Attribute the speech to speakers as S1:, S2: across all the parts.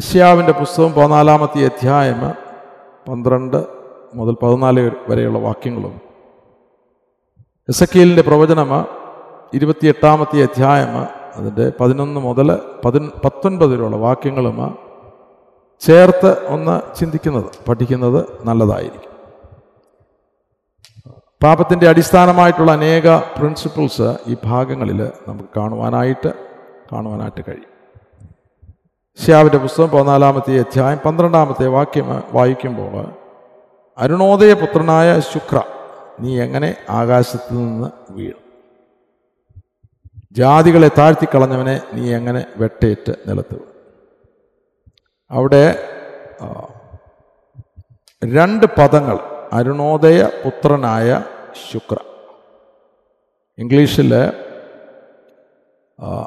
S1: യശ്യാവിന്റെ പുസ്തകം പതിനാലാമത്തെ അധ്യായം പന്ത്രണ്ട് മുതൽ പതിനാല് വരെയുള്ള വാക്യങ്ങളും. എസക്കീലിന്റെ പ്രവചനം ഇരുപത്തിയെട്ടാമത്തെ അധ്യായം അതിന്റെ പതിനൊന്ന് മുതൽ പതി പത്തൊൻപത് വരെയുള്ള വാക്യങ്ങളും ചേർത്ത് ഒന്ന് ചിന്തിക്കുന്നത് പഠിക്കുന്നത് നല്ലതായിരിക്കും. പാപത്തിന്റെ അടിസ്ഥാനമായിട്ടുള്ള അനേക പ്രിൻസിപ്പിൾസ് ഈ ഭാഗങ്ങളിൽ നമുക്ക് കാണുവാനായിട്ട് കാണുവാനായിട്ട് കഴിയും. ശ്യാവിന്റെ പുസ്തകം പതിനാലാമത്തെ അധ്യായം പന്ത്രണ്ടാമത്തെ വാക്യം വായിക്കുമ്പോൾ അരുണോദയ പുത്രനായ ശുക്ര നീ എങ്ങനെ ആകാശത്തു നിന്ന് വീഴും? ജാതികളെ താഴ്ത്തിക്കളഞ്ഞവനെ നീ എങ്ങനെ വെട്ടേറ്റ് നിലത്ത്? അവിടെ രണ്ട് പദങ്ങൾ അരുണോദയ പുത്രനായ ശുക്ര. ഇംഗ്ലീഷിൽ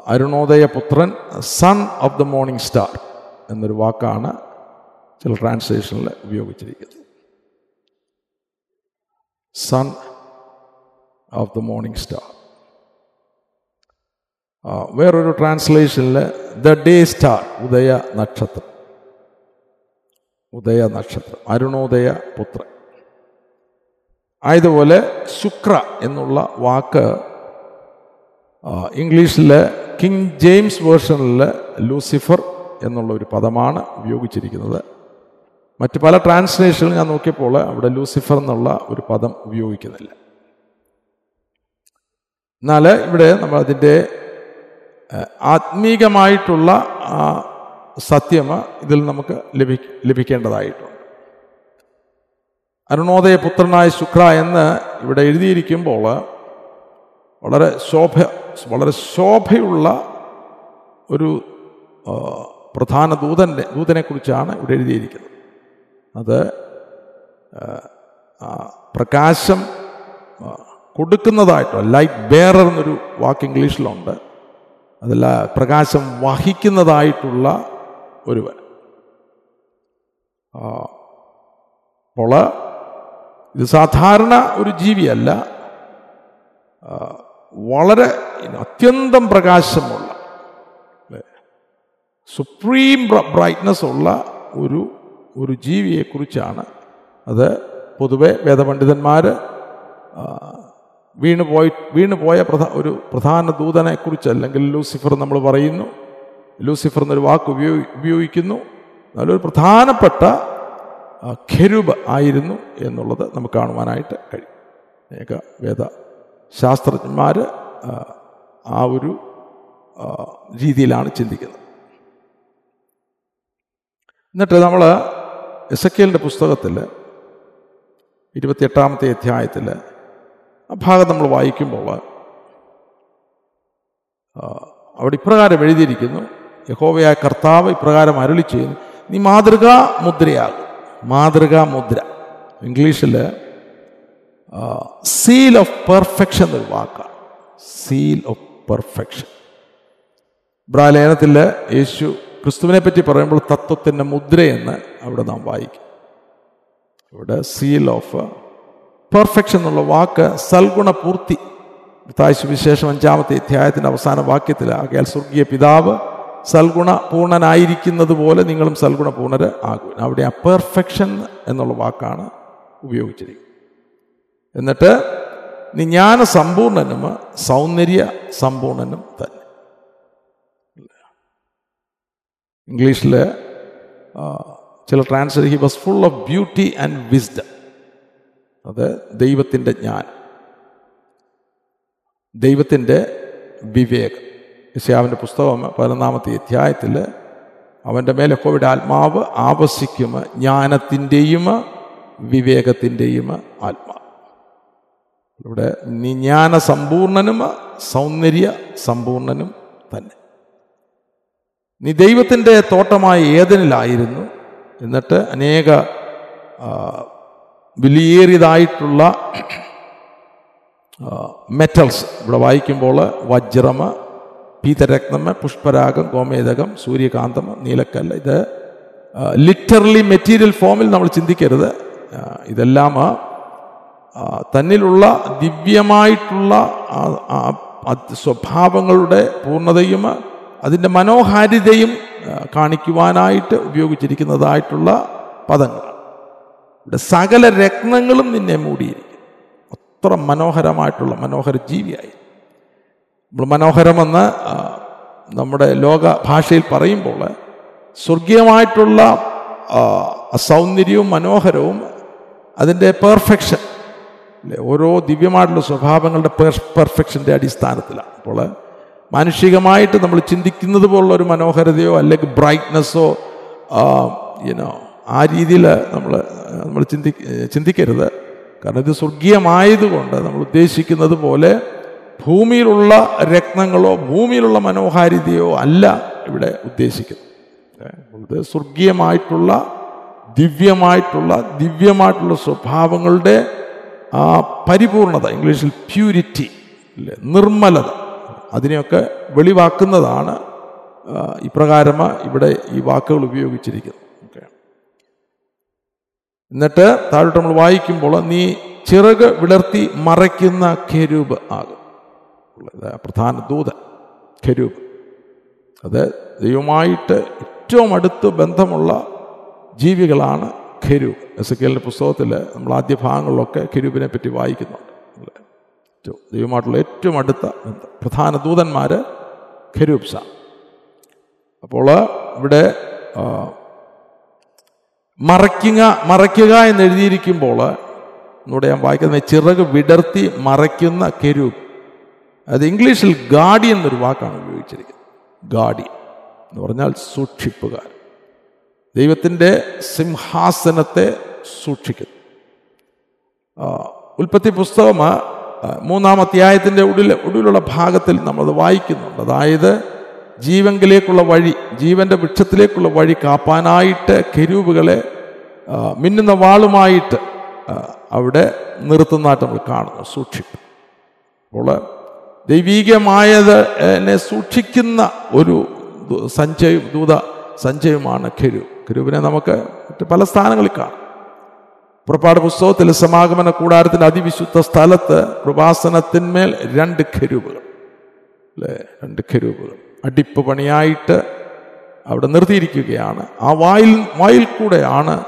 S1: അരുണോദയ പുത്രൻ son of the morning star എന്നൊരു വാക്കാണ് ചില ട്രാൻസ്ലേഷനിൽ ഉപയോഗിച്ചിരിക്കുന്നത്. Son of the morning star വേറൊരു ട്രാൻസ്ലേഷനിൽ ദ ഡേ സ്റ്റാർ ഉദയ നക്ഷത്രം. ഉദയ നക്ഷത്രം അരുണോദയ പുത്രൻ. ആയതുപോലെ ശുക്ര എന്നുള്ള വാക്ക് ഇംഗ്ലീഷിൽ കിങ് ജെയിംസ് വേർഷനിൽ ലൂസിഫർ എന്നുള്ള ഒരു പദമാണ് ഉപയോഗിച്ചിരിക്കുന്നത്. മറ്റ് പല ട്രാൻസ്ലേഷനിൽ ഞാൻ നോക്കിയപ്പോൾ അവിടെ ലൂസിഫർ എന്നുള്ള ഒരു പദം ഉപയോഗിക്കുന്നില്ല. എന്നാൽ ഇവിടെ നമ്മൾ അതിന്റെ ആത്മീകമായിട്ടുള്ള സത്യം ഇതിൽ നമുക്ക് ലഭി ലഭിക്കേണ്ടതായിട്ടുണ്ട്. അരുണോദയ പുത്രനായ ശുക്ര എന്ന് ഇവിടെ എഴുതിയിരിക്കുമ്പോൾ വളരെ ശോഭ വളരെ ശോഭയുള്ള ഒരു പ്രധാന ദൂതന്റെ ദൂതനെക്കുറിച്ചാണ് ഇവിടെ എഴുതിയിരിക്കുന്നത്. അത് പ്രകാശം കൊടുക്കുന്നതായിട്ടോ ലൈറ്റ് ബെയറർ എന്നൊരു വാക്ക് ഇംഗ്ലീഷിലുണ്ട്. അതല്ല പ്രകാശം വഹിക്കുന്നതായിട്ടുള്ള ഒരുവൻ. അപ്പോൾ ഇത് സാധാരണ ഒരു ജീവിയല്ല. വളരെ അത്യന്തം പ്രകാശമുള്ള? സുപ്രീം ബ്രൈറ്റ്നസ് ഉള്ള ഒരു ഒരു ജീവിയെക്കുറിച്ചാണ് അത് പൊതുവെ വേദപണ്ഡിതന്മാർ വീണ് പോയി വീണ് പോയ പ്രധാ ഒരു പ്രധാന ദൂതനെക്കുറിച്ച് അല്ലെങ്കിൽ ലൂസിഫർ നമ്മൾ പറയുന്നു. ലൂസിഫർ എന്നൊരു വാക്ക് ഉപയോഗി ഉപയോഗിക്കുന്നു. നല്ലൊരു പ്രധാനപ്പെട്ട ആ, ആയിരുന്നു എന്നുള്ളത് നമുക്ക് കാണുവാനായിട്ട് കഴിയും. ഏക വേദ ശാസ്ത്രജ്ഞന്മാർ ആ ഒരു രീതിയിലാണ് ചിന്തിക്കുന്നത്. എന്നിട്ട് നമ്മൾ എസ് എ പുസ്തകത്തിൽ ഇരുപത്തിയെട്ടാമത്തെ അധ്യായത്തിൽ ആ ഭാഗം നമ്മൾ വായിക്കുമ്പോൾ അവിടെ ഇപ്രകാരം എഴുതിയിരിക്കുന്നു യഹോവയായ കർത്താവ് ഇപ്രകാരം അരുളി ചെയ്യുന്നു നീ മാതൃകാ മുദ്രയാകും. മാതൃകാ മുദ്ര. ഇംഗ്ലീഷിൽ സീൽ ഓഫ് പെർഫെക്ഷൻ എന്നൊരു വാക്കാണ് സീൽ ഓഫ് പെർഫെക്ഷൻ ബ്രാലേനത്തിൽ യേശു ക്രിസ്തുവിനെ പറ്റി പറയുമ്പോൾ തത്വത്തിന്റെ മുദ്രയെന്ന് അവിടെ നാം വായിക്കും. ഇവിടെ സീൽ ഓഫ് പെർഫെക്ഷൻ എന്നുള്ള വാക്ക് സൽഗുണ പൂർത്തി വിശേഷം അഞ്ചാമത്തെ അധ്യായത്തിന്റെ അവസാന വാക്യത്തിൽ ആകയാൽ സ്വർഗീയ പിതാവ് സൽഗുണ പൂർണനായിരിക്കുന്നത് പോലെ നിങ്ങളും സൽഗുണ പൂർണർ ആകും അവിടെ ആ പെർഫെക്ഷൻ എന്നുള്ള വാക്കാണ് ഉപയോഗിച്ചിരിക്കുന്നത്. എന്നിട്ട് നീ ജ്ഞാന സമ്പൂർണനും സൗന്ദര്യ സമ്പൂർണനും തന്നെ. ഇംഗ്ലീഷിൽ ചില translate he was full of beauty and wisdom അത് ദൈവത്തിന്റെ ജ്ഞാനം. ദൈവത്തിന്റെ വിവേകം. യശയാവിന്റെ പുസ്തകം പതിനൊന്നാമത്തെ അധ്യായത്തിൽ അവന്റെ മേലെ കോവിഡ് ആത്മാവ് ആവശിക്കും ജ്ഞാനത്തിന്റെയും വിവേകത്തിന്റെയും ആത്മാവ്. ഇവിടെ നിജ്ഞാന സമ്പൂർണനും സൗന്ദര്യ സമ്പൂർണനും തന്നെ. നീ ദൈവത്തിന്റെ തോട്ടമായ ഏതനിലായിരുന്നു എന്നിട്ട് അനേക വിലയേറിയതായിട്ടുള്ള മെറ്റൽസ് ഇവിടെ വായിക്കുമ്പോൾ വജ്രം പീതരത്നം പുഷ്പരാഗം ഗോമേതകം സൂര്യകാന്തം നീലക്കല്ല്. ഇത് ലിറ്ററലി മെറ്റീരിയൽ ഫോമിൽ നമ്മൾ ചിന്തിക്കരുത്. ഇതെല്ലാം തന്നിലുള്ള ദിവ്യമായിട്ടുള്ള സ്വഭാവങ്ങളുടെ പൂർണതയും അതിന്റെ മനോഹാരിതയും കാണിക്കുവാനായിട്ട് ഉപയോഗിച്ചിരിക്കുന്നതായിട്ടുള്ള പദങ്ങളാണ് ഇവിടെ സകല രത്നങ്ങളും നിന്നെ മൂടിയിരിക്കും അത്ര മനോഹരമായിട്ടുള്ള മനോഹര ജീവിയായി. നമ്മൾ മനോഹരമെന്ന് നമ്മുടെ ലോക ഭാഷയിൽ പറയുമ്പോൾ സ്വർഗീയമായിട്ടുള്ള സൗന്ദര്യവും മനോഹരവും അതിന്റെ പെർഫെക്ഷൻ ഓരോ ദിവ്യമായിട്ടുള്ള സ്വഭാവങ്ങളുടെ പെർഫെക്ഷന്റെ അടിസ്ഥാനത്തിലാണ്. അപ്പോൾ മാനുഷികമായിട്ട് നമ്മൾ ചിന്തിക്കുന്നത് പോലുള്ള ഒരു മനോഹരതയോ അല്ലെങ്കിൽ ബ്രൈറ്റ്നെസ്സോ യുനോ ആ രീതിയിൽ നമ്മൾ നമ്മൾ ചിന്തി ചിന്തിക്കരുത്. കാരണം ഇത് സ്വർഗീയമായതുകൊണ്ട് നമ്മൾ ഉദ്ദേശിക്കുന്നത് പോലെ ഭൂമിയിലുള്ള രത്നങ്ങളോ ഭൂമിയിലുള്ള മനോഹാരിതയോ അല്ല ഇവിടെ ഉദ്ദേശിക്കുന്നത്. സ്വർഗീയമായിട്ടുള്ള ദിവ്യമായിട്ടുള്ള ദിവ്യമായിട്ടുള്ള സ്വഭാവങ്ങളുടെ ആ പരിപൂർണത ഇംഗ്ലീഷിൽ പ്യൂരിറ്റി നിർമ്മലത അതിനെയൊക്കെ വെളിവാക്കുന്നതാണ് ആ, ഇപ്രകാരം ഇവിടെ ഈ വാക്കുകൾ ഉപയോഗിച്ചിരിക്കുന്നത്. ഓക്കെ. എന്നിട്ട് താഴോട്ട് നമ്മൾ വായിക്കുമ്പോൾ നീ ചിറക് വിളർത്തി മറയ്ക്കുന്ന ഖരൂപ് ആകും. പ്രധാന ദൂതൻ ഖരൂപ് അത് ദൈവമായിട്ട് ഏറ്റവും അടുത്ത് ബന്ധമുള്ള ജീവികളാണ് ഖരൂബ് എസ് കെലിന്റെ പുസ്തകത്തിൽ നമ്മൾ ആദ്യ ഭാഗങ്ങളിലൊക്കെ ഖരൂബിനെ പറ്റി വായിക്കുന്നുണ്ട് ദൈവമായിട്ടുള്ള ഏറ്റവും അടുത്ത പ്രധാന ദൂതന്മാർ ഖരൂപ്സ അപ്പോൾ ഇവിടെ മറയ്ക്കുക മറയ്ക്കുക എന്ന് എഴുതിയിരിക്കുമ്പോൾ ഒന്നുകൂടെ ഞാൻ വായിക്കുന്നത് ചിറക് വിടർത്തി മറയ്ക്കുന്ന കെരൂബ് അത് ഇംഗ്ലീഷിൽ ഗാഡി എന്നൊരു വാക്കാണ് ഉപയോഗിച്ചിരിക്കുന്നത്. ഗാഡി എന്ന് പറഞ്ഞാൽ സൂക്ഷിപ്പുകാർ. ദൈവത്തിന്റെ സിംഹാസനത്തെ സൂക്ഷിക്കുന്നു ഉൽപ്പത്തി പുസ്തകം മൂന്നാം അധ്യായത്തിന്റെ ഉള്ളിൽ ഉള്ളിലുള്ള ഭാഗത്തിൽ നമ്മളത് വായിക്കുന്നുണ്ട്. അതായത് ജീവങ്കിലേക്കുള്ള വഴി ജീവന്റെ വൃക്ഷത്തിലേക്കുള്ള വഴി കാപ്പാനായിട്ട് കെരൂബുകളെ മിന്നുന്ന വാളുമായിട്ട് അവിടെ നിർത്തുന്നതായിട്ട് നമ്മൾ കാണുന്നു സൂക്ഷിപ്പ് അപ്പോൾ ദൈവീകമായത് എന്നെ സൂക്ഷിക്കുന്ന ഒരു സഞ്ചയം ദൂത സഞ്ചയമാണ് ഖരു ഖരൂബിനെ നമുക്ക് മറ്റ് പല സ്ഥാനങ്ങളിൽ കാണാം. പുറപ്പാട് പുസ്തകത്തിൽ സമാഗമന കൂടാരത്തിന്റെ അതിവിശുദ്ധ സ്ഥലത്ത് കൃപാസനത്തിന്മേൽ രണ്ട് ഖരൂപുകൾ അല്ലേ? രണ്ട് ഖരൂപുകൾ അടിപ്പ് പണിയായിട്ട് അവിടെ നിർത്തിയിരിക്കുകയാണ്. ആ വായിൽ വായിൽ കൂടെയാണ്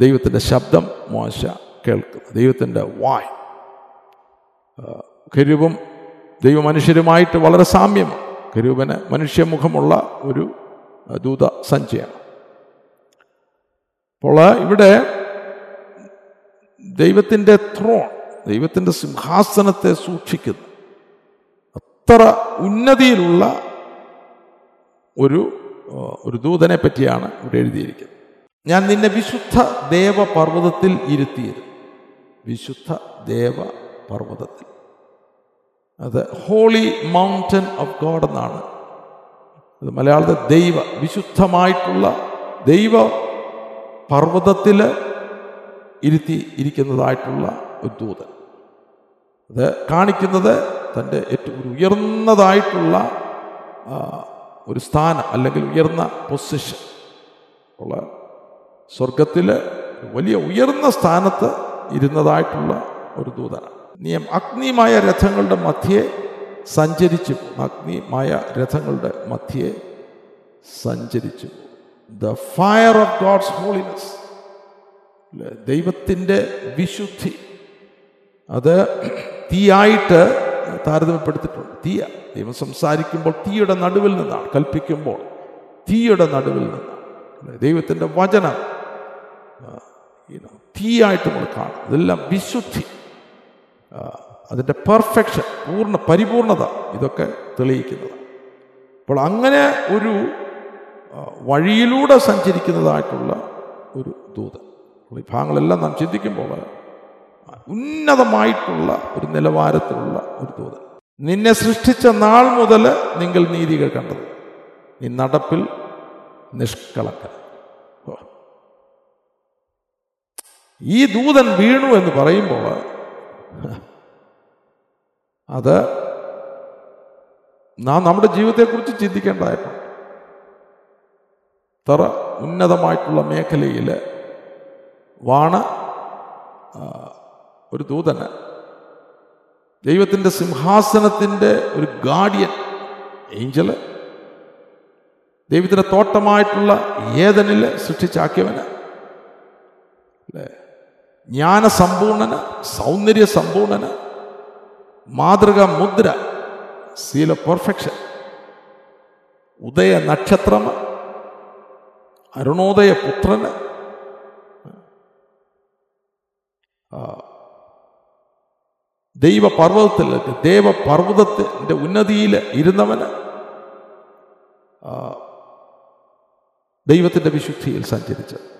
S1: ദൈവത്തിന്റെ ശബ്ദം മോശ കേൾക്കുന്നത്. ദൈവത്തിന്റെ വായ്. കരുവും ദൈവമനുഷ്യരുമായിട്ട് വളരെ സാമ്യമാണ്. കരൂപന് മനുഷ്യമുഖമുള്ള ഒരു ദൂത സഞ്ചയമാണ് അപ്പോൾ ഇവിടെ ദൈവത്തിന്റെ ത്രോൺ ദൈവത്തിന്റെ സിംഹാസനത്തെ സൂക്ഷിക്കുന്നു. അത്ര ഉന്നതിയിലുള്ള ഒരു ഒരു ദൂതനെ പറ്റിയാണ് ഇവിടെ എഴുതിയിരിക്കുന്നത്. ഞാൻ നിന്നെ വിശുദ്ധ ദേവപർവതത്തിൽ ഇരുത്തിയത് വിശുദ്ധ ദേവപർവതത്തിൽ. അത് ഹോളി മൗണ്ടൻ ഓഫ് ഗോഡ് എന്നാണ് അത് മലയാളത്തിൽ ദൈവ വിശുദ്ധമായിട്ടുള്ള ദൈവ പർവതത്തിൽ ഇരുത്തി ഇരിക്കുന്നതായിട്ടുള്ള ഒരു ദൂതൻ. അത് കാണിക്കുന്നത് തന്റെ ഏറ്റവും ഉയർന്നതായിട്ടുള്ള ഒരു സ്ഥാനം അല്ലെങ്കിൽ ഉയർന്ന പൊസിഷൻ ഉള്ള സ്വർഗത്തിൽ വലിയ ഉയർന്ന സ്ഥാനത്ത് ഇരുന്നതായിട്ടുള്ള ഒരു ദൂതനാണ്. നിയം അഗ്നിയമായ രഥങ്ങളുടെ മധ്യേ സഞ്ചരിച്ചു. അഗ്നിമായ രഥങ്ങളുടെ മധ്യേ സഞ്ചരിച്ചു. The fire of God's holiness ദൈവത്തിന്റെ വിശുദ്ധി. അത് തീയായിട്ട് താരതമ്യപ്പെടുത്തിയിട്ടുണ്ട്. തീയ. ദൈവം സംസാരിക്കുമ്പോൾ തീയുടെ നടുവിൽ നിന്നാണ്. കൽപ്പിക്കുമ്പോൾ തീയുടെ നടുവിൽ നിന്നാണ്? ദൈവത്തിന്റെ വചനം. തീയായിട്ട് നമ്മൾ കാണും. ഇതെല്ലാം വിശുദ്ധി. അതിന്റെ പെർഫെക്ഷൻ പൂർണ പരിപൂർണത ഇതൊക്കെ തെളിയിക്കുന്നത്. അപ്പോൾ അങ്ങനെ ഒരു വഴിയിലൂടെ സഞ്ചരിക്കുന്നതായിട്ടുള്ള ഒരു ദൂതൻ. വിഭാഗങ്ങളെല്ലാം ഭാഗങ്ങളെല്ലാം നാം ചിന്തിക്കുമ്പോൾ ഉന്നതമായിട്ടുള്ള ഒരു നിലവാരത്തിലുള്ള ഒരു ദൂതൻ. നിന്നെ സൃഷ്ടിച്ച നാൾ മുതൽ നിങ്ങൾ നീതികൾ കണ്ടത്. നീ നടപ്പിൽ നിഷ്കളങ്കൻ. ഈ ദൂതൻ വീണു എന്ന് പറയുമ്പോൾ അത് നാം നമ്മുടെ ജീവിതത്തെക്കുറിച്ച് ചിന്തിക്കേണ്ടതായിട്ടുണ്ട്. ഇത്ര ഉന്നതമായിട്ടുള്ള മേഖലയിൽ വാണ ഒരു ദൂതന് ദൈവത്തിന്റെ സിംഹാസനത്തിന്റെ ഒരു ഗാർഡിയൻ ഏഞ്ചൽ ദൈവത്തിന്റെ തോട്ടമായിട്ടുള്ള ഏതനിൽ സൃഷ്ടിച്ചാക്കിയവന് അല്ലേ? ജ്ഞാനസമ്പൂർണന് സൗന്ദര്യ സമ്പൂർണന് മാതൃക മുദ്ര സീല പെർഫെക്ഷൻ ഉദയ നക്ഷത്രം അരുണോദയ പുത്രന് ദൈവപർവതത്തിൽ ദേവപർവതത്തിന്റെ ഉന്നതിയിൽ ഇരുന്നവന് ദൈവത്തിന്റെ വിശുദ്ധിയിൽ സഞ്ചരിച്ചത്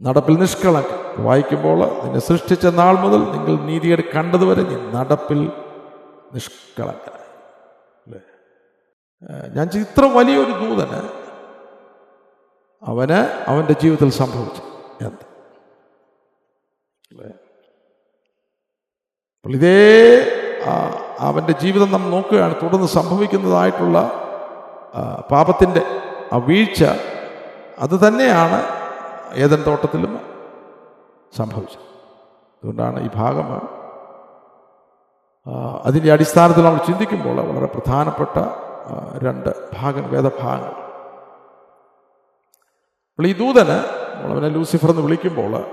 S1: നടപ്പിൽ നിഷ്കളങ്ക വായിക്കുമ്പോൾ നിന്നെ സൃഷ്ടിച്ച നാൾ മുതൽ നിങ്ങൾ നീതിയുടെ കണ്ടതുവരെ നീ നടപ്പിൽ നിഷ്കളങ്കനായി അല്ലേ? ഞാൻ ഇത്ര വലിയൊരു ദൂതന് അവന് അവന്റെ ജീവിതത്തിൽ സംഭവിച്ചു. എന്ത്? അല്ലേ? അപ്പോൾ ഇതേ അവന്റെ ജീവിതം നാം നോക്കുകയാണ്. തുടർന്ന് സംഭവിക്കുന്നതായിട്ടുള്ള പാപത്തിന്റെ ആ വീഴ്ച അത് തന്നെയാണ് ഏതൻ തോട്ടത്തിലും സംഭവിച്ചത്. അതുകൊണ്ടാണ് ഈ ഭാഗം അതിന്റെ അടിസ്ഥാനത്തിൽ നമ്മൾ ചിന്തിക്കുമ്പോൾ വളരെ പ്രധാനപ്പെട്ട രണ്ട് ഭാഗം വേദഭാഗങ്ങൾ. അപ്പോൾ ഈ ദൂതന് നമ്മളവനെ ലൂസിഫർ എന്ന് വിളിക്കുമ്പോൾ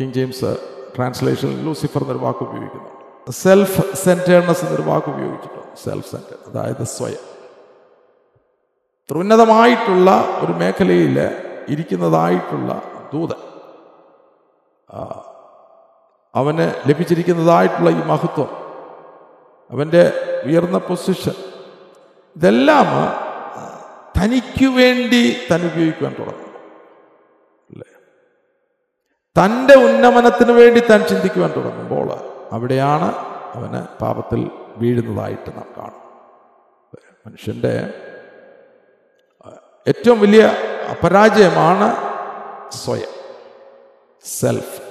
S1: കിങ് ജെയിംസ് ട്രാൻസ്ലേഷനിൽ ലൂസിഫർ എന്നൊരു വാക്ക് ഉപയോഗിക്കുന്നുണ്ട്. സെൽഫ് സെന്റേർനെസ് എന്നൊരു വാക്ക് ഉപയോഗിച്ചിട്ടുണ്ട്. സെൽഫ് സെന്റർ അതായത് സ്വയം. ഉന്നതമായിട്ടുള്ള ഒരു മേഖലയിൽ ഇരിക്കുന്നതായിട്ടുള്ള ദൂതൻ. അവന് ലഭിച്ചിരിക്കുന്നതായിട്ടുള്ള ഈ മഹത്വം അവന്റെ ഉയർന്ന പൊസിഷൻ ഇതെല്ലാം തനിക്ക് വേണ്ടി താൻ ഉപയോഗിക്കുവാൻ തുടങ്ങും അല്ലേ? തന്റെ ഉന്നമനത്തിന് വേണ്ടി താൻ ചിന്തിക്കുവാൻ തുടങ്ങുമ്പോൾ അവിടെയാണ് അവന് പാപത്തിൽ വീഴുന്നതായിട്ട് നാം കാണും മനുഷ്യന്റെ ഏറ്റവും വലിയ പരാജയമാണ് സ്വയം. സെൽഫ്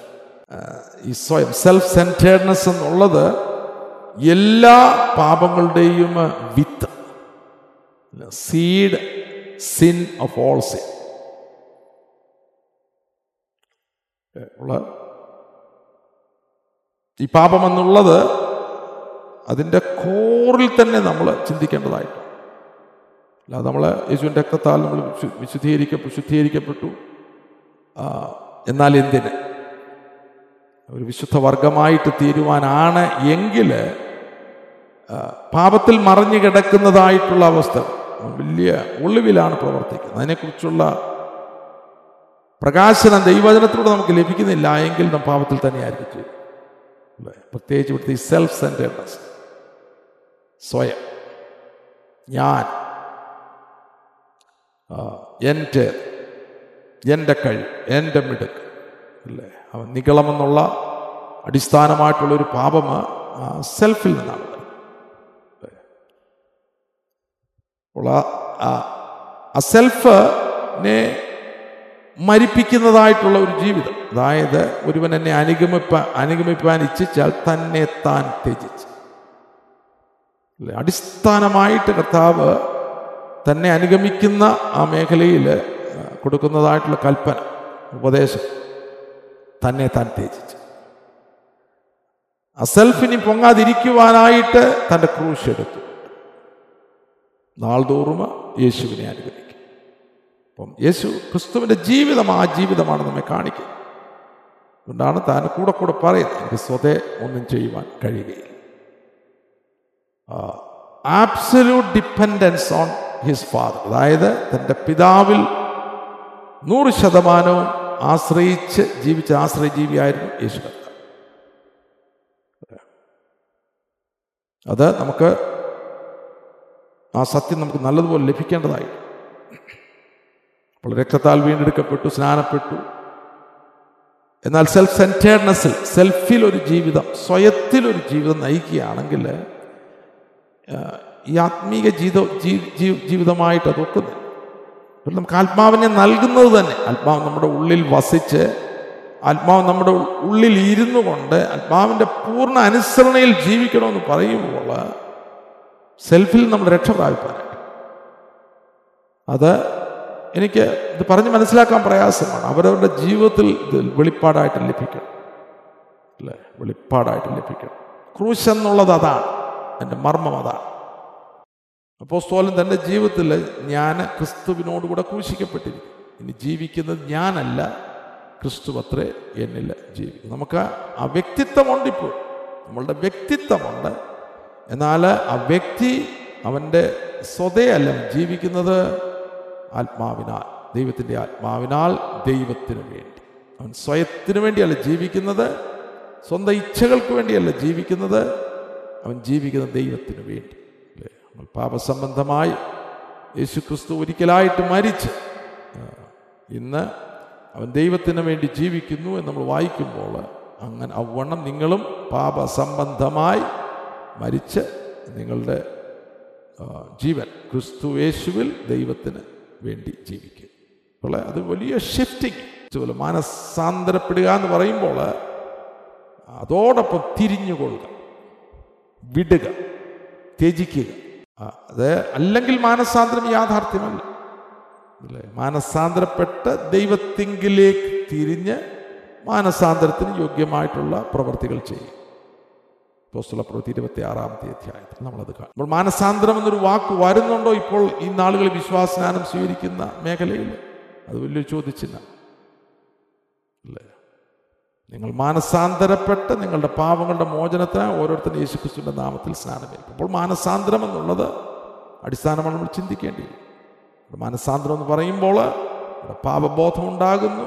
S1: ഈ സ്വയം. സെൽഫ് സെന്റേർഡ്നെസ് എന്നുള്ളത് എല്ലാ പാപങ്ങളുടെയും വിത്ത്. Seed sin of all sin ഉള്ള. ഈ പാപം എന്നുള്ളത് അതിന്റെ കോറിൽ തന്നെ നമ്മൾ ചിന്തിക്കേണ്ടതായിട്ട് അല്ലാതെ നമ്മൾ യേശുവിന്റെ രക്തത്താൽ നമ്മൾ വിശുദ്ധീകരിക്കപ്പെട്ടു. ശുദ്ധീകരിക്കപ്പെട്ടു എന്നാൽ എന്തിന്? ഒരു വിശുദ്ധ വർഗമായിട്ട് തീരുവാനാണ് എങ്കിൽ പാപത്തിൽ മറിഞ്ഞു കിടക്കുന്നതായിട്ടുള്ള അവസ്ഥ വലിയ ഒളിവിലാണ് പ്രവർത്തിക്കുന്നത്. അതിനെക്കുറിച്ചുള്ള പ്രകാശനം ദൈവചനത്തിലൂടെ നമുക്ക് ലഭിക്കുന്നില്ല. എങ്കിൽ നാം പാപത്തിൽ തന്നെയായിരിക്കും. ചെയ്യും അല്ലേ? പ്രത്യേകിച്ച് ഇവിടുത്തെ ഈ സെൽഫ് സെന്റേഡ്നസ് സ്വയം. ഞാൻ. എന്റെ എന്റെ കൈ എന്റെ മിടുക്ക്. അല്ലേ? അവൻ നികളമെന്നുള്ള അടിസ്ഥാനമായിട്ടുള്ളൊരു പാപം സെൽഫിൽ നിന്നാണ്. അപ്പോൾ ആ സെൽഫിനെ മരിപ്പിക്കുന്നതായിട്ടുള്ള ഒരു ജീവിതം. അതായത് ഒരുവൻ എന്നെ അനുഗമിപ്പാൻ അനുഗമിപ്പാൻ ഇച്ഛിച്ചാൽ തന്നെ താൻ ത്യജിച്ച്. അടിസ്ഥാനമായിട്ട് കർത്താവ് തന്നെ അനുഗമിക്കുന്ന ആ മേഖലയിൽ കൊടുക്കുന്നതായിട്ടുള്ള കൽപ്പന ഉപദേശം തന്നെ താൻ ത്യജിച്ചു. അസൽഫിനി പൊങ്ങാതിരിക്കുവാനായിട്ട് തന്റെ ക്രൂശ് എടുത്തു. നാൾതോറും യേശുവിനെ അനുഗമിക്കും അപ്പം യേശു ക്രിസ്തുവിന്റെ ജീവിതം ആ ജീവിതമാണ് നമ്മെ കാണിക്കുന്നത് അതുകൊണ്ടാണ് താൻ കൂടെ കൂടെ പറയുന്നത് എനിക്ക് സ്വതേ ഒന്നും ചെയ്യുവാൻ കഴിയുകയില്ല. Absolute dependence on his father അതായത് തന്റെ പിതാവിൽ നൂറ് ശതമാനവും ആശ്രയിച്ച് ജീവിച്ച ആശ്രയജീവിയായിരുന്നു യേശു കർത്താവ് അത് നമുക്ക് ആ സത്യം നമുക്ക് നല്ലതുപോലെ ലഭിക്കേണ്ടതായി. അപ്പോൾ രക്തത്താൽ വീണ്ടെടുക്കപ്പെട്ടു സ്നാനപ്പെട്ടു. എന്നാൽ സെൽഫ് സെന്റേർഡ്നെസ്സിൽ സെൽഫിൽ ഒരു ജീവിതം സ്വയത്തിൽ ഒരു ജീവിതം നയിക്കുകയാണെങ്കിൽ ഈ ആത്മീക ജീവിത ജീവിതമായിട്ട് അത് ഒക്കുന്നില്ല. നമുക്ക് ആത്മാവിനെ നൽകുന്നത് തന്നെ. ആത്മാവ് നമ്മുടെ ഉള്ളിൽ വസിച്ച് ആത്മാവ് നമ്മുടെ ഉള്ളിൽ ഇരുന്നു കൊണ്ട് ആത്മാവിന്റെ പൂർണ അനുസരണയിൽ ജീവിക്കണമെന്ന് പറയുമ്പോൾ സെൽഫിൽ നമ്മൾ രക്ഷ പ്രാപിപ്പാനായിട്ട് അത് എനിക്ക് ഇത് പറഞ്ഞ് മനസ്സിലാക്കാൻ പ്രയാസമാണ്. അവരവരുടെ ജീവിതത്തിൽ ഇത് വെളിപ്പാടായിട്ട് ലഭിക്കണം. അല്ലേ? വെളിപ്പാടായിട്ട് ലഭിക്കണം. ക്രൂശ് എന്നുള്ളത് അതാണ്. എന്റെ മർമ്മം അതാണ്. അപ്പോസ്തോലൻ തന്റെ ജീവിതത്തിൽ ഞാൻ ക്രിസ്തുവിനോടുകൂടെ ക്രൂശിക്കപ്പെട്ടിരിക്കും ഇനി ജീവിക്കുന്നത് ഞാനല്ല ക്രിസ്തു അത്രേ എന്നിൽ ജീവിക്കും നമുക്ക് ആ വ്യക്തിത്വമുണ്ട് ഇപ്പോൾ. നമ്മളുടെ വ്യക്തിത്വമുണ്ട്. എന്നാൽ ആ വ്യക്തി അവന്റെ സ്വതയല്ല ജീവിക്കുന്നത് ആത്മാവിനാൽ ദൈവത്തിന്റെ ആത്മാവിനാൽ ദൈവത്തിന് വേണ്ടി. അവൻ സ്വയത്തിന് വേണ്ടിയല്ല ജീവിക്കുന്നത് സ്വന്തം ഇച്ഛകൾക്ക് വേണ്ടിയല്ല ജീവിക്കുന്നത് അവൻ ജീവിക്കുന്നത് ദൈവത്തിന് വേണ്ടി. പാപസംബന്ധമായി യേശുക്രിസ്തു ഒരിക്കലായിട്ട് മരിച്ച് ഇന്ന് അവൻ ദൈവത്തിന് വേണ്ടി ജീവിക്കുന്നു എന്ന് നമ്മൾ വായിക്കുമ്പോൾ അങ്ങനെ അവണ്ണം നിങ്ങളും പാപസംബന്ധമായി മരിച്ച് നിങ്ങളുടെ ജീവൻ ക്രിസ്തു യേശുവിൽ ദൈവത്തിന് വേണ്ടി ജീവിക്കും. അപ്പോൾ അത് വലിയ ഷിഫ്റ്റിംഗ് അതുപോലെ മാനസാന്തരപ്പെടുക എന്ന് പറയുമ്പോൾ അതോടൊപ്പം തിരിഞ്ഞുകൊള്ളുക വിടുക ത്യജിക്കുക. അത് അല്ലെങ്കിൽ മാനസാന്തരം യാഥാർത്ഥ്യമല്ല. അല്ലേ? മാനസാന്തരപ്പെട്ട് ദൈവത്തിങ്കിലേക്ക് തിരിഞ്ഞ് മാനസാന്തരത്തിന് യോഗ്യമായിട്ടുള്ള പ്രവൃത്തികൾ ചെയ്യും. പോസ്തുള്ള പ്രവൃത്തി ഇരുപത്തി ആറാമത്തെ അധ്യായത്തിൽ നമ്മളത് കാണും. അപ്പോൾ മാനസാന്തരം എന്നൊരു വാക്ക് വരുന്നുണ്ടോ ഇപ്പോൾ ഈ നാളുകളിൽ വിശ്വാസനാനം സ്വീകരിക്കുന്ന മേഖലയിൽ? അത് വലിയൊരു ചോദിച്ചില്ല നിങ്ങൾ മാനസാന്തരപ്പെട്ട് നിങ്ങളുടെ പാപങ്ങളുടെ മോചനത്തിന് ഓരോരുത്തരും യേശുക്രിസ്തുവിന്റെ നാമത്തിൽ സ്നാനമേൽക്കും അപ്പോൾ മാനസാന്തരം എന്നുള്ളത് അടിസ്ഥാനമാണ് നമ്മൾ ചിന്തിക്കേണ്ടിയത് മാനസാന്തരം എന്ന് പറയുമ്പോൾ പാപബോധം ഉണ്ടാകുന്നു.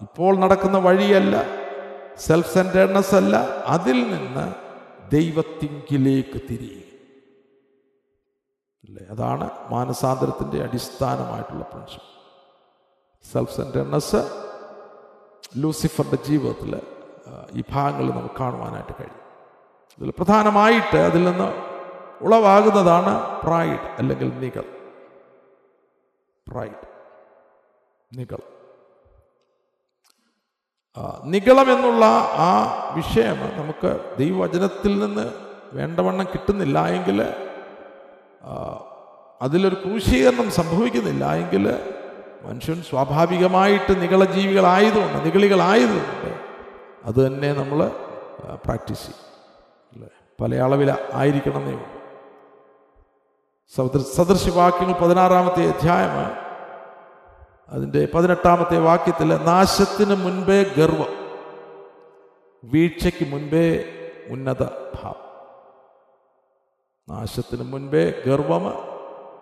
S1: ഇപ്പോൾ നടക്കുന്ന വഴിയല്ല സെൽഫ് സെന്റേഡ്നെസ് അല്ല അതിൽ നിന്ന് ദൈവത്തിങ്കിലേക്ക് തിരിയുക അല്ലേ? അതാണ് മാനസാന്തരത്തിന്റെ അടിസ്ഥാനമായിട്ടുള്ള പ്രിൻസിപ്പിൾ സെൽഫ് സെന്റേഡ്നെസ് ലൂസിഫറിന്റെ ജീവിതത്തിൽ ഈ ഭാഗങ്ങൾ നമുക്ക് കാണുവാനായിട്ട് കഴിയും. ഇതിൽ പ്രധാനമായിട്ട് അതിൽ നിന്ന് ഉളവാകുന്നതാണ് പ്രൈഡ് അല്ലെങ്കിൽ നികൾ പ്രൈഡ് നികൾ നികളം എന്നുള്ള ആ വിഷയം നമുക്ക് ദൈവവചനത്തിൽ നിന്ന് വേണ്ടവണ്ണം കിട്ടുന്നില്ല എങ്കിൽ അതിലൊരു ക്രൂശീകരണം സംഭവിക്കുന്നില്ല എങ്കിൽ മനുഷ്യൻ സ്വാഭാവികമായിട്ട് നികളജീവികളായതുകൊണ്ട് നികളികളായതുകൊണ്ട് അത് തന്നെ നമ്മൾ പ്രാക്ടീസ് ചെയ്യും. അല്ലേ? പല അളവിൽ ആയിരിക്കണമെന്നേ ഉള്ളൂ. സദൃ സദൃശവാക്യങ്ങൾ പതിനാറാമത്തെ അധ്യായം അതിന്റെ പതിനെട്ടാമത്തെ വാക്യത്തിൽ നാശത്തിന് മുൻപേ ഗർവം വീഴ്ചയ്ക്ക് മുൻപേ ഉന്നത ഭാവം. നാശത്തിന് മുൻപേ ഗർവം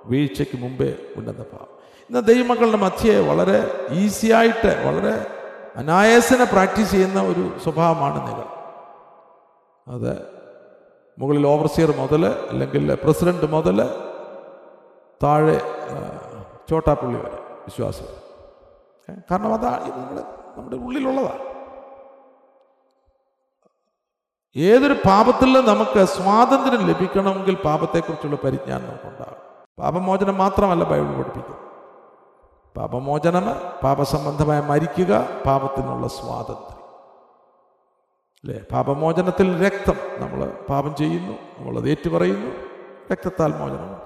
S1: വീഴ്ചയ്ക്ക് മുമ്പേ ഉന്നത ഭാവം. ഇന്ന് ദൈവമക്കളുടെ മധ്യേ വളരെ ഈസിയായിട്ട് വളരെ അനായാസന പ്രാക്ടീസ് ചെയ്യുന്ന ഒരു സ്വഭാവമാണ് നിങ്ങൾ അത് മുകളിൽ ഓവർസിയർ മുതൽ അല്ലെങ്കിൽ പ്രസിഡന്റ് മുതൽ താഴെ ചോട്ടാപ്പുള്ളി വരെ വിശ്വാസം. കാരണം അതാ ഇത് നമ്മുടെ നമ്മുടെ ഉള്ളിലുള്ളതാണ് ഏതൊരു പാപത്തിൽ നമുക്ക് സ്വാതന്ത്ര്യം ലഭിക്കണമെങ്കിൽ പാപത്തെക്കുറിച്ചുള്ള പരിജ്ഞാനം നമുക്കുണ്ടാകും പാപമോചനം മാത്രമല്ല ബൈബിൾ പഠിപ്പിക്കുന്നത് പാപമോചനം പാപസംബന്ധമായ മരിക്കുക പാപത്തിനുള്ള സ്വാതന്ത്ര്യം. അല്ലേ? പാപമോചനത്തിൽ രക്തം നമ്മൾ പാപം ചെയ്യുന്നു നമ്മളത് ഏറ്റുപറയുന്നു രക്തത്താൽ മോചനമുണ്ട്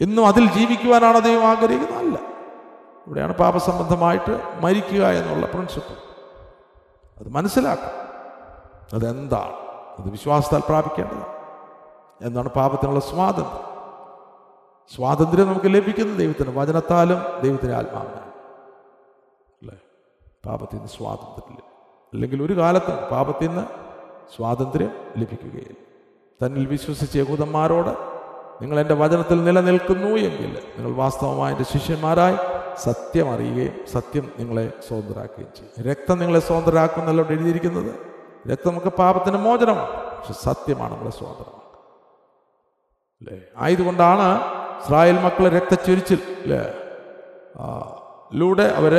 S1: എന്നും അതിൽ ജീവിക്കുവാനാണ് ദൈവം ആഗ്രഹിക്കുന്നത്. അല്ല. ഇവിടെയാണ് പാപസംബന്ധമായിട്ട് മരിക്കുക എന്നുള്ള പ്രിൻസിപ്പിൾ അത് മനസ്സിലാക്കും. അതെന്താണ്? അത് വിശ്വാസത്താൽ പ്രാപിക്കേണ്ടത് എന്താണ് പാപത്തിനുള്ള സ്വാതന്ത്ര്യം? സ്വാതന്ത്ര്യം നമുക്ക് ലഭിക്കുന്നത് ദൈവത്തിന് വചനത്താലും ദൈവത്തിന്റെ ആത്മാവിനാലും അല്ലേ? പാപത്തിൽ നിന്ന് സ്വാതന്ത്ര്യം അല്ലെങ്കിൽ ഒരു കാലത്ത് പാപത്തിൽ നിന്ന് സ്വാതന്ത്ര്യം ലഭിക്കുകയില്ല. തന്നിൽ വിശ്വസിച്ച യഹൂദന്മാരോട് നിങ്ങൾ എന്റെ വചനത്തിൽ നിലനിൽക്കുന്നു എങ്കിൽ നിങ്ങൾ വാസ്തവമായ എന്റെ ശിഷ്യന്മാരായി സത്യം അറിയുകയും സത്യം നിങ്ങളെ സ്വതന്ത്രരാക്കുകയും ചെയ്യും. രക്തം നിങ്ങളെ സ്വതന്ത്രരാക്കുന്നല്ലോ എഴുതിയിരിക്കുന്നത്? രക്തം നമുക്ക് പാപത്തിന് മോചനമാണ്. പക്ഷെ സത്യമാണ് നമ്മളെ സ്വതന്ത്രമാക്കുക അല്ലേ? ആയതുകൊണ്ടാണ് ഇസ്രായേൽ മക്കളെ രക്തച്ചൊരിച്ചിൽ അല്ലേ ലൂടെ അവർ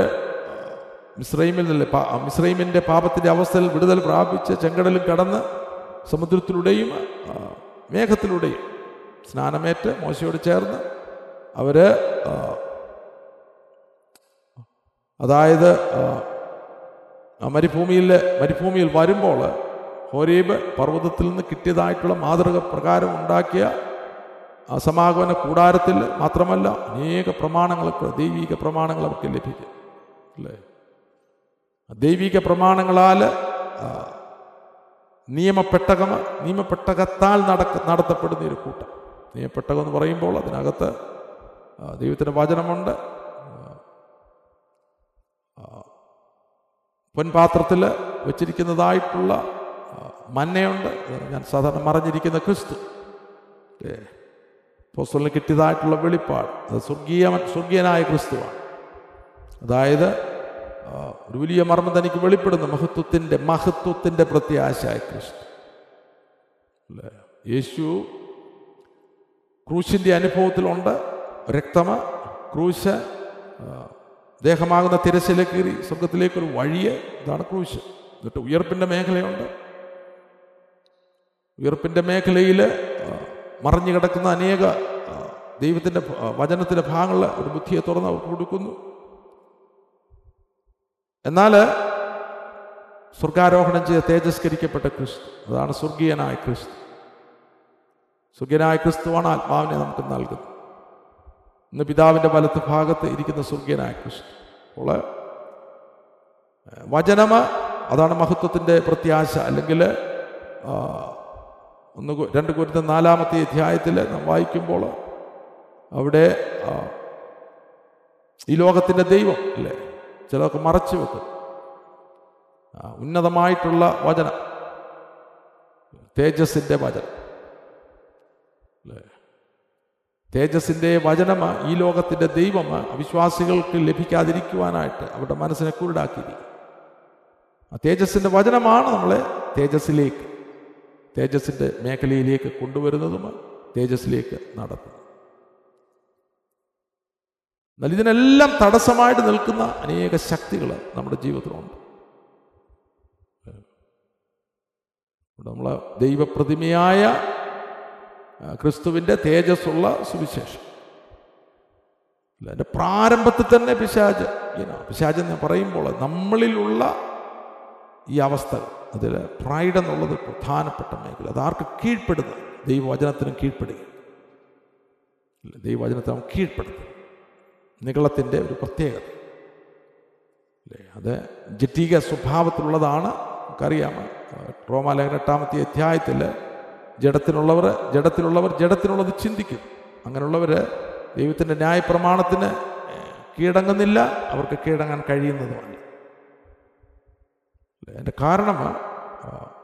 S1: മിസ്രൈമിൽ നിന്നല്ലേ മിസ്രൈമിന്റെ പാപത്തിന്റെ അവസ്ഥയിൽ വിടുതൽ പ്രാപിച്ച് ചെങ്കടലും കടന്ന് സമുദ്രത്തിലൂടെയും മേഘത്തിലൂടെയും സ്നാനമേറ്റ് മോശയോട് ചേർന്ന് അവർ അതായത് മരുഭൂമിയിലെ മരുഭൂമിയിൽ വരുമ്പോൾ ഹോരീബ് പർവതത്തിൽ നിന്ന് കിട്ടിയതായിട്ടുള്ള മാതൃക പ്രകാരം ഉണ്ടാക്കിയ സമാഗമന കൂടാരത്തിൽ മാത്രമല്ല അനേക പ്രമാണങ്ങൾക്ക് ദൈവിക പ്രമാണങ്ങൾ അവർക്ക് ലഭിക്കും. അല്ലേ? ദൈവിക പ്രമാണങ്ങളാൽ നിയമപ്പെട്ടകം നിയമപ്പെട്ടകത്താൽ നടക്ക നടത്തപ്പെടുന്ന ഒരു കൂട്ടം. നിയമപ്പെട്ടകം എന്ന് പറയുമ്പോൾ അതിനകത്ത് ദൈവത്തിന്റെ വചനമുണ്ട്. പൊൻപാത്രത്തിൽ വെച്ചിരിക്കുന്നതായിട്ടുള്ള മന്നയുണ്ട്. ഞാൻ സാധാരണ മറഞ്ഞിരിക്കുന്ന ക്രിസ്തു. അപ്പോസ്തലന് കിട്ടിയതായിട്ടുള്ള വെളിപ്പാട്. അത് സ്വർഗീയ സ്വർഗീയനായ ക്രിസ്തുവാണ്. അതായത് ഒരു വലിയ മർമ്മം തനിക്ക് വെളിപ്പെടുന്നു. മഹത്വത്തിന്റെ മഹത്വത്തിന്റെ പ്രത്യാശയായ ക്രിസ്തു. അല്ലേ? യേശു ക്രൂശിന്റെ അനുഭവത്തിലുണ്ട്. രക്തമ ക്രൂശ് ദേഹമാകുന്ന തിരശ്ശിലെ കീറി സ്വർഗത്തിലേക്കൊരു വഴിയെ. ഇതാണ് ക്രൂശ്. എന്നിട്ട് ഉയർപ്പിന്റെ മേഖലയുണ്ട്. ഉയർപ്പിന്റെ മേഖലയിൽ മറഞ്ഞു കിടക്കുന്ന അനേക ദൈവത്തിന്റെ വചനത്തിന്റെ ഭാഗങ്ങൾ ഒരു ബുദ്ധിയെ തുറന്ന് അവർക്ക് കൊടുക്കുന്നു. എന്നാൽ സ്വർഗാരോഹണം ചെയ്ത് തേജസ്കരിക്കപ്പെട്ട ക്രിസ്തു അതാണ് സ്വർഗീയനായ ക്രിസ്തു. സ്വർഗീയനായ ക്രിസ്തുവാണ് ആത്മാവിനെ നമുക്ക് നൽകുന്നത്. ഇന്ന് പിതാവിന്റെ വലത്ത് ഭാഗത്ത് ഇരിക്കുന്ന സ്വർഗീയനായ ക്രിസ്തു. അപ്പോൾ വചനമ അതാണ് മഹത്വത്തിന്റെ പ്രത്യാശ. അല്ലെങ്കിൽ ഒന്ന് രണ്ട് കുരുത്ത നാലാമത്തെ അധ്യായത്തിൽ നാം വായിക്കുമ്പോൾ അവിടെ ഈ ലോകത്തിന്റെ ദൈവം അല്ലേ? ചിലർക്ക് മറച്ചു വെക്കും. ഉന്നതമായിട്ടുള്ള വചനം. തേജസ്സിന്റെ വചനം. അല്ലേ? തേജസ്സിന്റെ വചനമ ഈ ലോകത്തിന്റെ ദൈവം അവിശ്വാസികൾക്ക് ലഭിക്കാതിരിക്കുവാനായിട്ട് അവരുടെ മനസ്സിനെ കുരുടാക്കിയിരിക്കും ആ തേജസ്സിന്റെ വചനമാണ് നമ്മളെ തേജസ്സിലേക്ക് തേജസ്സിന്റെ മേഖലയിലേക്ക് കൊണ്ടുവരുന്നതും തേജസ്സിലേക്ക് നടത്തുന്നത് എന്നാൽ ഇതിനെല്ലാം തടസ്സമായിട്ട് നിൽക്കുന്ന അനേക ശക്തികൾ നമ്മുടെ ജീവിതത്തിലുണ്ട്. നമ്മൾ ദൈവപ്രതിമയായ ക്രിസ്തുവിന്റെ തേജസ്സുള്ള സുവിശേഷം. അല്ല എന്റെ പ്രാരംഭത്തിൽ തന്നെ പിശാജ് പിശാജ് എന്ന് പറയുമ്പോൾ നമ്മളിലുള്ള ഈ അവസ്ഥകൾ അതിൽ പ്രൈഡ് എന്നുള്ളത് പ്രധാനപ്പെട്ട മേഖല. അത് ആർക്ക് കീഴ്പ്പെടുന്നത് ദൈവവചനത്തിനും കീഴ്പ്പെടുക ദൈവവചനത്തെ അവൻ കീഴ്പ്പെടുത്തും നികളത്തിന്റെ ഒരു പ്രത്യേകത. അല്ലേ? അത് ജറ്റിക സ്വഭാവത്തിലുള്ളതാണ്. നമുക്കറിയാം റോമാലേഖന എട്ടാമത്തെ അധ്യായത്തിൽ ജഡത്തിനുള്ളവർ ജഡത്തിലുള്ളവർ ജഡത്തിനുള്ളത് ചിന്തിക്കും. അങ്ങനെയുള്ളവർ ദൈവത്തിന്റെ ന്യായപ്രമാണത്തിന് കീഴടങ്ങുന്നില്ല. അവർക്ക് കീഴടങ്ങാൻ കഴിയുന്നതുമല്ല. അല്ലേ? അതിന്റെ കാരണം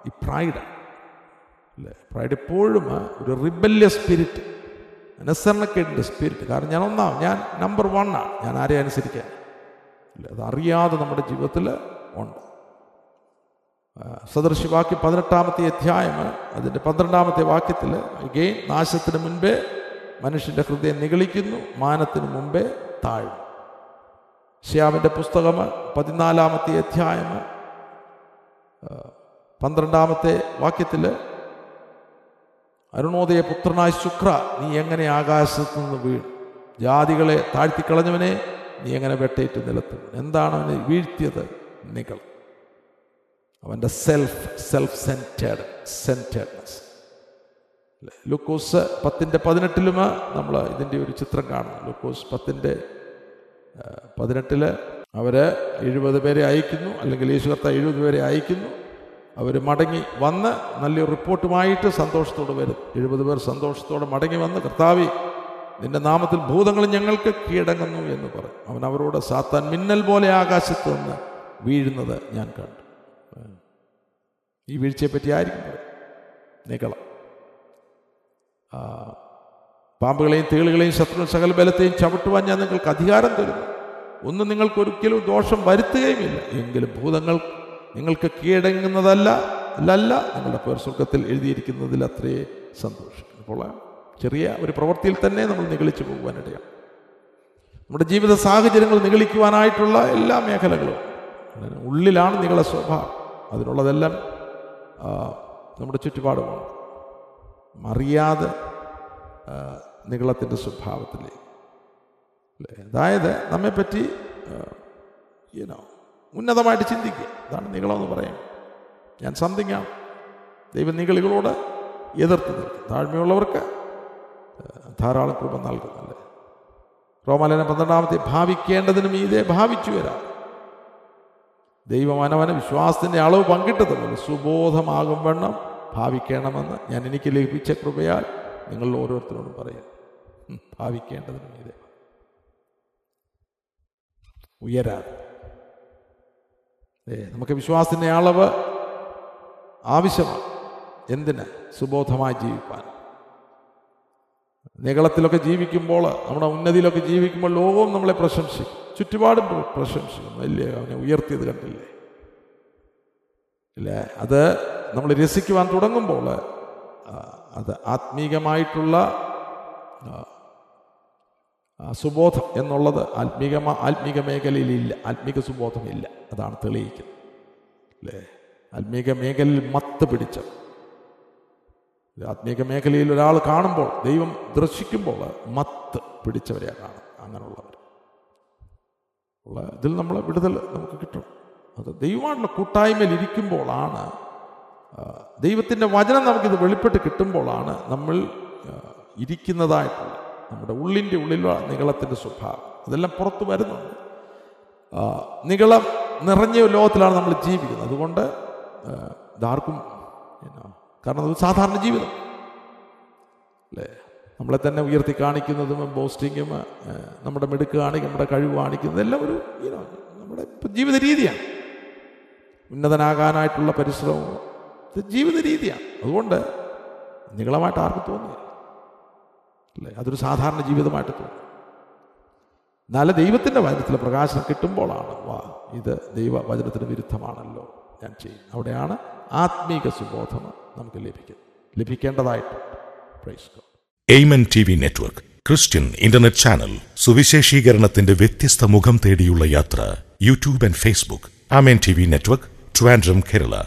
S1: ഈ പ്രൈഡാണ് അല്ലേ? പ്രൈഡ് എപ്പോഴും ഒരു റിബല്യ സ്പിരിറ്റ് അനുസരണക്കേടിന്റെ സ്പിരിറ്റ് കാരണം ഞാൻ ഒന്നാം ഞാൻ നമ്പർ വണ്ണാണ് ഞാൻ ആരെ അനുസരിക്കാൻ. അല്ലേ? അത് അറിയാതെ നമ്മുടെ ജീവിതത്തിൽ ഉണ്ട്. സദൃശിവാക്യ പതിനെട്ടാമത്തെ അധ്യായം അതിന്റെ പന്ത്രണ്ടാമത്തെ വാക്യത്തിൽ ഗെയിൻ നാശത്തിന് മുൻപേ മനുഷ്യന്റെ ഹൃദയം നിഗളിക്കുന്നു മാനത്തിന് മുമ്പേ താഴും ശ്യാമിന്റെ പുസ്തകം പതിനാലാമത്തെ അധ്യായം പന്ത്രണ്ടാമത്തെ വാക്യത്തിൽ അരുണോദയ പുത്രനായ ശുക്ര നീ എങ്ങനെ ആകാശത്ത് നിന്ന് വീഴും ജാതികളെ താഴ്ത്തിക്കളഞ്ഞവനെ നീ എങ്ങനെ വെട്ടേറ്റ് നിലത്തു? എന്താണ് അവനെ വീഴ്ത്തിയത്? നികൾ അവന്റെ സെൽഫ് സെൽഫ് സെന്റേഡ് സെന്റേഡ്നെസ് ലുക്കോസ് പത്തിന്റെ പതിനെട്ടിലും നമ്മൾ ഇതിന്റെ ഒരു ചിത്രം കാണുന്നു ലുക്കോസ് പത്തിന്റെ പതിനെട്ടിൽ അവർ എഴുപത് പേരെ അയക്കുന്നു അല്ലെങ്കിൽ യേശു കർത്ത എഴുപത് പേരെ അയക്കുന്നു. അവർ മടങ്ങി വന്ന് നല്ലൊരു റിപ്പോർട്ടുമായിട്ട് സന്തോഷത്തോടെ വരും. എഴുപത് പേർ സന്തോഷത്തോടെ മടങ്ങി വന്ന് കർത്താവി നിന്റെ നാമത്തിൽ ഭൂതങ്ങൾ ഞങ്ങൾക്ക് കീഴടങ്ങുന്നു എന്ന് പറയും അവൻ അവരോട് സാത്താൻ മിന്നൽ പോലെ ആകാശത്ത് നിന്ന് വീഴുന്നത് ഞാൻ കണ്ടു. ഈ വീഴ്ചയെ പറ്റി ആയിരിക്കും ആ, പാമ്പുകളെയും തേളുകളെയും ശത്രു സകല ബലത്തെയും ചവിട്ടുവാൻ ഞാൻ നിങ്ങൾക്ക് അധികാരം തരുന്നു. ഒന്നും നിങ്ങൾക്ക് ഒരിക്കലും ദോഷം വരുത്തുകയുമില്ല. എങ്കിലും ഭൂതങ്ങൾ നിങ്ങൾക്ക് കീഴടങ്ങുന്നതല്ല അല്ലല്ല. നിങ്ങളുടെ പേർ എഴുതിയിരിക്കുന്നതിൽ അത്രയേ സന്തോഷം. അപ്പോൾ ചെറിയ ഒരു പ്രവൃത്തിയിൽ തന്നെ നമ്മൾ നിഗളിച്ചു പോകുവാനിടയാണ് നമ്മുടെ ജീവിത സാഹചര്യങ്ങൾ നിഗളിക്കുവാനായിട്ടുള്ള എല്ലാ മേഖലകളും. ഉള്ളിലാണ് നിങ്ങളെ സ്വഭാവം. അതിനുള്ളതെല്ലാം നമ്മുടെ ചുറ്റുപാടുമാണ്. അറിയാതെ നികളത്തിന്റെ സ്വഭാവത്തിലേക്ക്. അതായത് നമ്മെപ്പറ്റി ഈനോ ഉന്നതമായിട്ട് ചിന്തിക്കുക. അതാണ് നികളമെന്ന് പറയാം. ഞാൻ സംതിങ് ആണ് ദൈവം നികളികളോട് എതിർത്ത് നിൽക്കും. താഴ്മയുള്ളവർക്ക് ധാരാളം കൃപ നൽകുന്നല്ലേ റോമാലന പന്ത്രണ്ടാമത്തെ ഭാവിക്കേണ്ടതിനും ഇതേ ഭാവിച്ചു വരാം. ദൈവം അവനവന് വിശ്വാസത്തിന്റെ അളവ് പങ്കിട്ടതുപോലെ സുബോധമാകും വണ്ണം ഭാവിക്കണമെന്ന് ഞാൻ എനിക്ക് ലഭിച്ച കൃപയാൽ നിങ്ങളിൽ ഓരോരുത്തരോടും പറയാം. ഭാവിക്കേണ്ടതിനും മീതെ ഉയരാതെ. ഏ നമുക്ക് വിശ്വാസത്തിന്റെ അളവ് ആവശ്യമാണ്. എന്തിന്? സുബോധമായി ജീവിക്കാൻ നികളത്തിലൊക്കെ ജീവിക്കുമ്പോൾ നമ്മുടെ ഉന്നതിയിലൊക്കെ ജീവിക്കുമ്പോൾ ലോകവും നമ്മളെ പ്രശംസിക്കും. ചുറ്റുപാടും പ്രശംസിക്കും. പ്രശംസിക്കുന്നു ഇല്ലേ അവനെ ഉയർത്തിയത് കണ്ടില്ലേ? ഇല്ലേ അത് നമ്മൾ രസിക്കുവാൻ തുടങ്ങുമ്പോൾ അത് ആത്മീകമായിട്ടുള്ള സുബോധം എന്നുള്ളത് ആത്മീക ആത്മീക മേഖലയിലില്ല ആത്മീക സുബോധമില്ല അതാണ് തെളിയിക്കുന്നത്. അല്ലേ? ആത്മീക മേഖലയിൽ മത്ത് പിടിച്ച. ആത്മീക മേഖലയിൽ ഒരാൾ കാണുമ്പോൾ ദൈവം ദർശിക്കുമ്പോൾ മത്ത് പിടിച്ചവരെയാണ് കാണും. അങ്ങനെയുള്ളവർ. ഉള്ള ഇതിൽ നമ്മൾ വിടുതൽ നമുക്ക് കിട്ടും. അത് ദൈവമായിട്ടുള്ള ആ, ദൈവത്തിന്റെ വചനം നമുക്കിത് വെളിപ്പെട്ട് കിട്ടുമ്പോഴാണ് നമ്മൾ ഇരിക്കുന്നതായിട്ടുള്ള നമ്മുടെ ഉള്ളിന്റെ ഉള്ളിലുള്ള നികളത്തിന്റെ സ്വഭാവം. അതെല്ലാം പുറത്ത് വരുന്നുണ്ട്. നികളം നിറഞ്ഞ ലോകത്തിലാണ് നമ്മൾ ജീവിക്കുന്നത്. അതുകൊണ്ട് ഇതാർക്കും കാരണം അത് സാധാരണ ജീവിതം. അല്ലേ? നമ്മളെ തന്നെ ഉയർത്തി കാണിക്കുന്നതും ബോസ്റ്റിങ്ങും നമ്മുടെ മിടുക്ക് കാണിക്കും നമ്മുടെ കഴിവ് കാണിക്കുന്നതും എല്ലാം ഒരു നമ്മുടെ ജീവിത രീതിയാണ്. ഉന്നതനാകാനായിട്ടുള്ള പരിശ്രമം ഇത് ജീവിത രീതിയാണ്. അതുകൊണ്ട് നികളമായിട്ട് ആർക്കും തോന്നില്ല. അല്ലേ? അതൊരു സാധാരണ ജീവിതമായിട്ട് തോന്നും. എന്നാലും ദൈവത്തിന്റെ വചനത്തിലെ പ്രകാശനം കിട്ടുമ്പോഴാണ് വാ ഇത് ദൈവ വചനത്തിന് വിരുദ്ധമാണല്ലോ ഞാൻ ചെയ്യും അവിടെയാണ് ആത്മീക സുബോധന നമുക്ക് ലഭിക്കുന്നത്. ലഭിക്കേണ്ടതായിട്ട്
S2: Amen T V network Christian internet channel സുവിശേഷീകരണത്തിന്റെ വ്യത്യസ്ത മുഖം തേടിയുള്ള യാത്ര YouTube and Facebook Amen T V network Trivandrum Kerala